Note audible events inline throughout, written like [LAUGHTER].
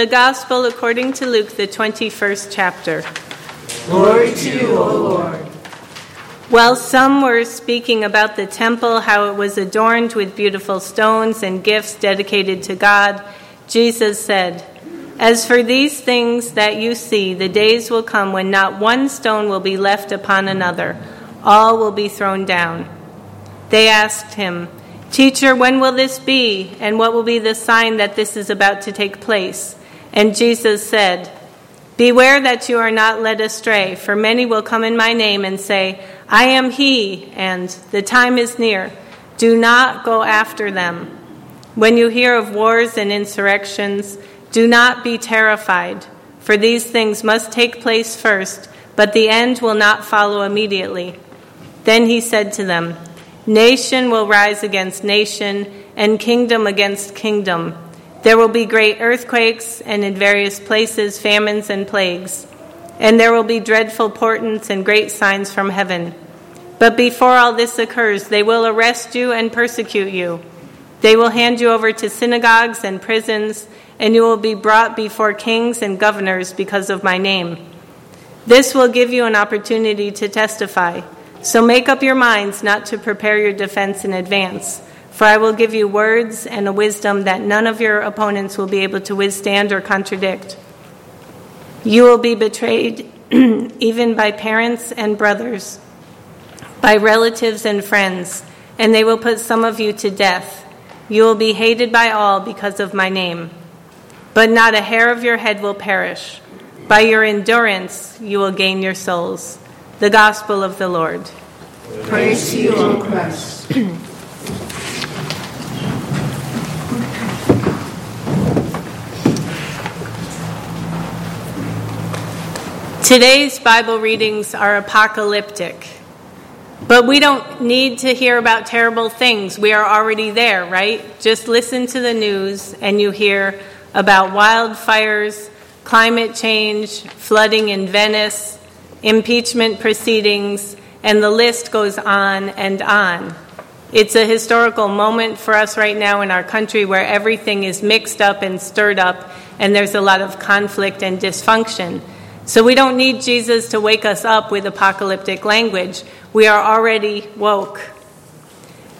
The Gospel according to Luke, the 21st chapter. Glory to you, O Lord. While some were speaking about the temple, how it was adorned with beautiful stones and gifts dedicated to God, Jesus said, As for these things that you see, the days will come when not one stone will be left upon another, all will be thrown down. They asked him, Teacher, when will this be? And what will be the sign that this is about to take place? And Jesus said, Beware that you are not led astray, for many will come in my name and say, I am he, and the time is near. Do not go after them. When you hear of wars and insurrections, do not be terrified, for these things must take place first, but the end will not follow immediately. Then he said to them, Nation will rise against nation, and kingdom against kingdom. There will be great earthquakes, and in various places famines and plagues. And there will be dreadful portents and great signs from heaven. But before all this occurs, they will arrest you and persecute you. They will hand you over to synagogues and prisons, and you will be brought before kings and governors because of my name. This will give you an opportunity to testify. So make up your minds not to prepare your defense in advance, for I will give you words and a wisdom that none of your opponents will be able to withstand or contradict. You will be betrayed [CLEARS THROAT] even by parents and brothers, by relatives and friends, and they will put some of you to death. You will be hated by all because of my name. But not a hair of your head will perish. By your endurance, you will gain your souls. The Gospel of the Lord. Praise you, O Christ. [CLEARS THROAT] Today's Bible readings are apocalyptic. But we don't need to hear about terrible things. We are already there, right? Just listen to the news and you hear about wildfires, climate change, flooding in Venice, impeachment proceedings, and the list goes on and on. It's a historical moment for us right now in our country where everything is mixed up and stirred up, and there's a lot of conflict and dysfunction. So we don't need Jesus to wake us up with apocalyptic language. We are already woke.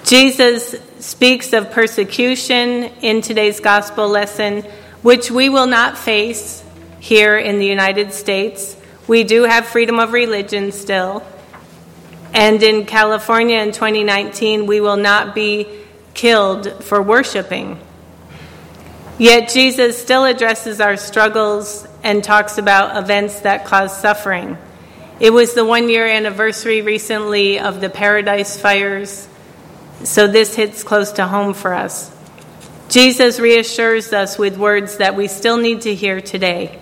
Jesus speaks of persecution in today's gospel lesson, which we will not face here in the United States. We do have freedom of religion still. And in California in 2019, we will not be killed for worshiping. Yet Jesus still addresses our struggles and talks about events that cause suffering. It was the one year anniversary recently of the Paradise Fires, so this hits close to home for us. Jesus reassures us with words that we still need to hear today.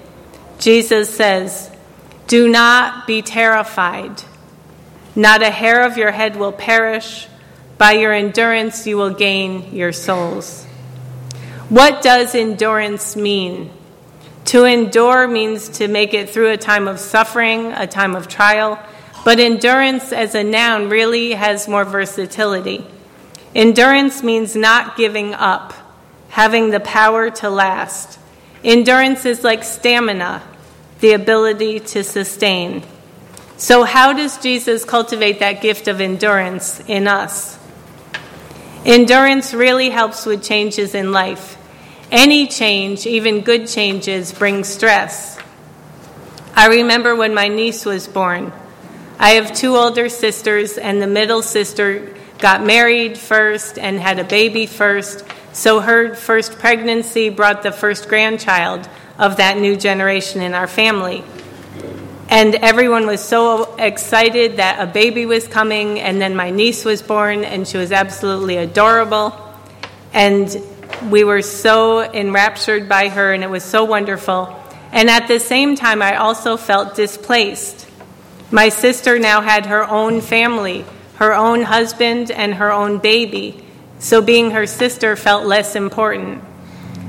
Jesus says, do not be terrified. Not a hair of your head will perish. By your endurance, you will gain your souls. What does endurance mean? To endure means to make it through a time of suffering, a time of trial, but endurance as a noun really has more versatility. Endurance means not giving up, having the power to last. Endurance is like stamina, the ability to sustain. So, how does Jesus cultivate that gift of endurance in us? Endurance really helps with changes in life. Any change, even good changes, bring stress. I remember when my niece was born. I have two older sisters, and the middle sister got married first and had a baby first. So her first pregnancy brought the first grandchild of that new generation in our family. And everyone was so excited that a baby was coming, and then my niece was born, and she was absolutely adorable. And we were so enraptured by her, and it was so wonderful. And at the same time, I also felt displaced. My sister now had her own family, her own husband, and her own baby. So being her sister felt less important.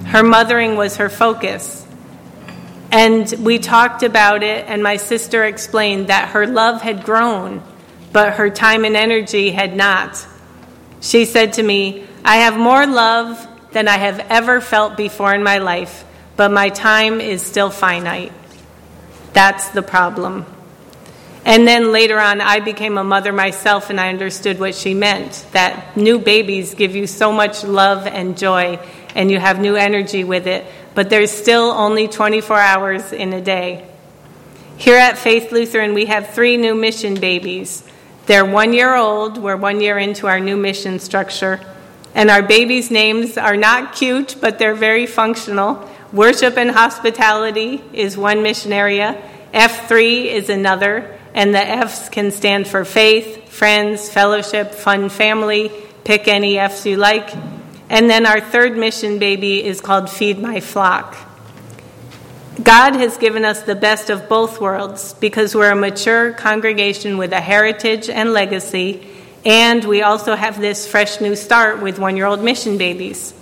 Her mothering was her focus. And we talked about it, and my sister explained that her love had grown, but her time and energy had not. She said to me, I have more love than I have ever felt before in my life, but my time is still finite. That's the problem. And then later on, I became a mother myself and I understood what she meant that new babies give you so much love and joy, and you have new energy with it, but there's still only 24 hours in a day. Here at Faith Lutheran, we have three new mission babies. They're one year old, we're one year into our new mission structure, and our babies' names are not cute, but they're very functional. Worship and hospitality is one mission area, F3 is another and the F's can stand for faith, friends, fellowship, fun family. Pick any F's you like. And then our third mission baby is called Feed My Flock. God has given us the best of both worlds because we're a mature congregation with a heritage and legacy, and we also have this fresh new start with one year old mission babies.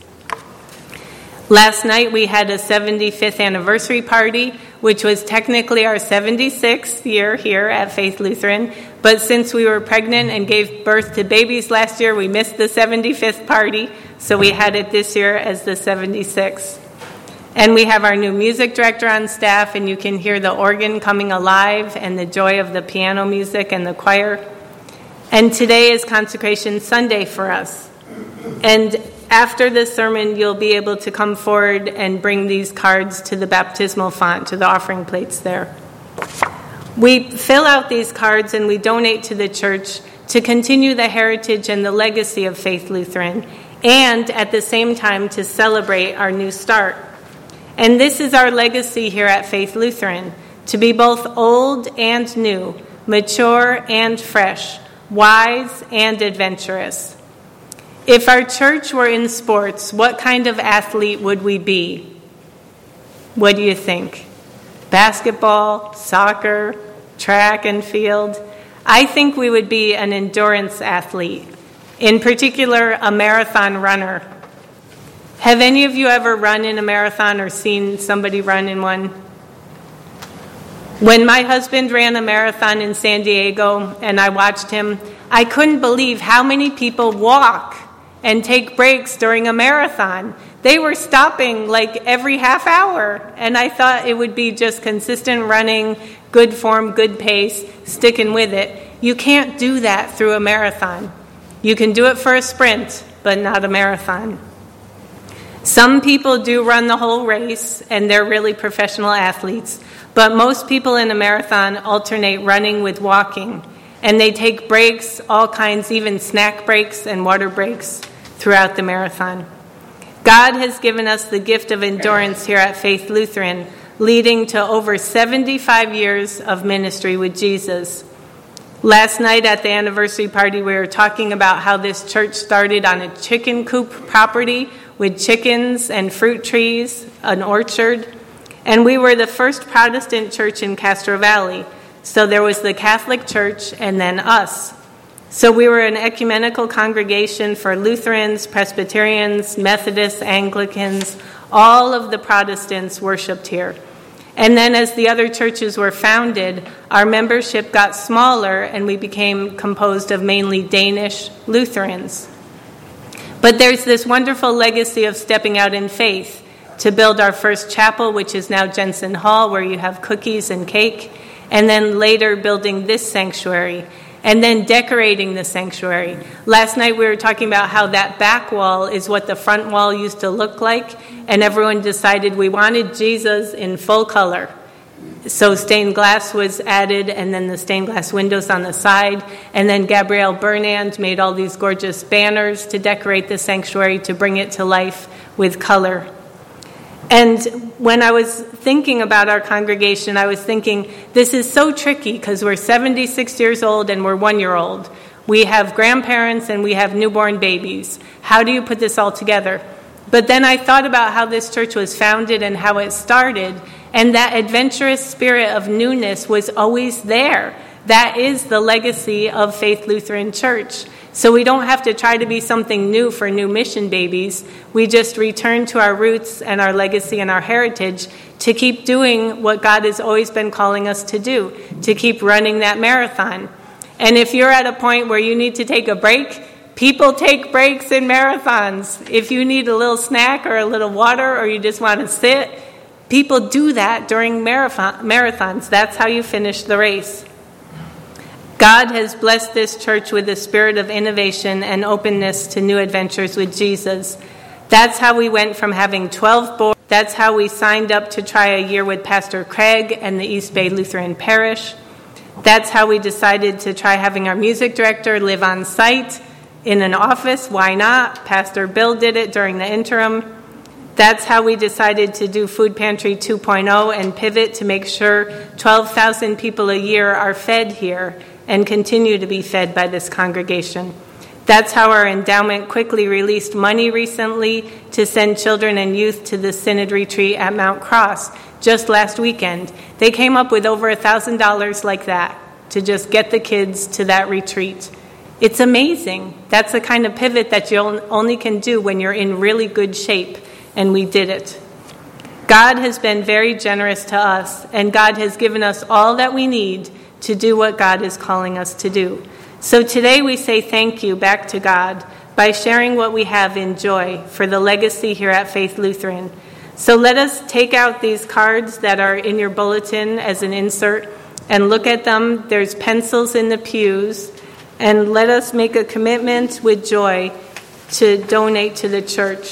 Last night we had a 75th anniversary party which was technically our 76th year here at Faith Lutheran. But since we were pregnant and gave birth to babies last year, we missed the 75th party, so we had it this year as the 76th. And we have our new music director on staff, and you can hear the organ coming alive and the joy of the piano music and the choir. And today is Consecration Sunday for us. And after this sermon, you'll be able to come forward and bring these cards to the baptismal font, to the offering plates there. We fill out these cards and we donate to the church to continue the heritage and the legacy of Faith Lutheran, and at the same time to celebrate our new start. And this is our legacy here at Faith Lutheran to be both old and new, mature and fresh, wise and adventurous. If our church were in sports, what kind of athlete would we be? What do you think? Basketball, soccer, track and field? I think we would be an endurance athlete, in particular, a marathon runner. Have any of you ever run in a marathon or seen somebody run in one? When my husband ran a marathon in San Diego and I watched him, I couldn't believe how many people walk and take breaks during a marathon. They were stopping like every half hour, and I thought it would be just consistent running, good form, good pace, sticking with it. You can't do that through a marathon. You can do it for a sprint, but not a marathon. Some people do run the whole race, and they're really professional athletes, but most people in a marathon alternate running with walking and they take breaks, all kinds, even snack breaks and water breaks throughout the marathon. God has given us the gift of endurance here at Faith Lutheran, leading to over 75 years of ministry with Jesus. Last night at the anniversary party, we were talking about how this church started on a chicken coop property with chickens and fruit trees, an orchard. And we were the first Protestant church in Castro Valley. So there was the Catholic Church and then us. So we were an ecumenical congregation for Lutherans, Presbyterians, Methodists, Anglicans, all of the Protestants worshiped here. And then, as the other churches were founded, our membership got smaller and we became composed of mainly Danish Lutherans. But there's this wonderful legacy of stepping out in faith to build our first chapel, which is now Jensen Hall, where you have cookies and cake and then later building this sanctuary, and then decorating the sanctuary. Last night we were talking about how that back wall is what the front wall used to look like, and everyone decided we wanted Jesus in full color. So stained glass was added, and then the stained glass windows on the side. And then Gabrielle Burnand made all these gorgeous banners to decorate the sanctuary to bring it to life with color. And when I was thinking about our congregation, I was thinking, this is so tricky because we're 76 years old and we're one year old. We have grandparents and we have newborn babies. How do you put this all together? But then I thought about how this church was founded and how it started, and that adventurous spirit of newness was always there. That is the legacy of Faith Lutheran Church. So we don't have to try to be something new for new mission babies. We just return to our roots and our legacy and our heritage to keep doing what God has always been calling us to do, to keep running that marathon. And if you're at a point where you need to take a break, people take breaks in marathons. If you need a little snack or a little water or you just want to sit, People do that during marathon, marathons. That's how you finish the race. God has blessed this church with a spirit of innovation and openness to new adventures with Jesus. That's how we went from having 12 boards. That's how we signed up to try a year with Pastor Craig and the East Bay Lutheran Parish. That's how we decided to try having our music director live on site in an office. Why not? Pastor Bill did it during the interim. That's how we decided to do Food Pantry 2.0 and pivot to make sure 12,000 people a year are fed here and continue to be fed by this congregation. That's how our endowment quickly released money recently to send children and youth to the Synod retreat at Mount Cross just last weekend. They came up with over $1,000 like that to just get the kids to that retreat. It's amazing. That's the kind of pivot that you only can do when you're in really good shape and we did it. God has been very generous to us, and God has given us all that we need to do what God is calling us to do. So today we say thank you back to God by sharing what we have in joy for the legacy here at Faith Lutheran. So let us take out these cards that are in your bulletin as an insert and look at them. There's pencils in the pews, and let us make a commitment with joy to donate to the church.